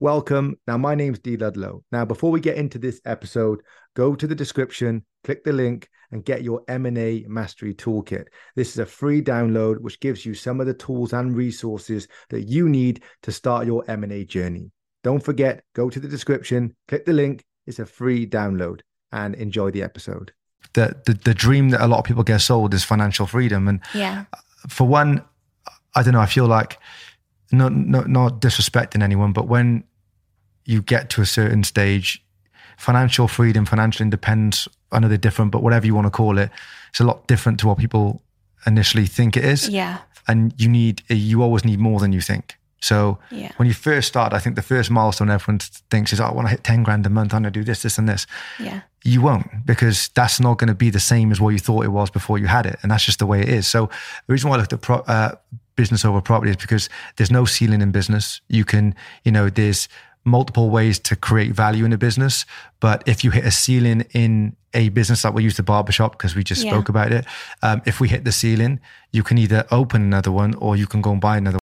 Welcome. Now, my name's Dee Ludlow. Now, before we get into this episode, go to the description, click the link, and get your M&A Mastery Toolkit. This is a free download which gives you some of the tools and resources that you need to start your M&A journey. Don't forget, go to the description, click the link. It's a free download, and enjoy the episode. The, the the dream that a lot of people get sold is financial freedom, and Yeah. for one, I don't know. I feel like not not not disrespecting anyone, but when you get to a certain stage, financial freedom, financial independence, I know they're different, but whatever you want to call it, it's a lot different to what people initially think it is. Yeah. And you need you always need more than you think. So Yeah. when you first start, I think the first milestone everyone thinks is, oh, I want to hit 10 grand a month, I'm going to do this, this, and this Yeah. you won't because that's not going to be the same as what you thought it was before you had it and that's just the way it is so the reason why i looked at pro- uh, business over property is because there's no ceiling in business you can you know there's multiple ways to create value in a business but if you hit a ceiling in a business like we use the barbershop because we just Yeah. spoke about it um, if we hit the ceiling you can either open another one or you can go and buy another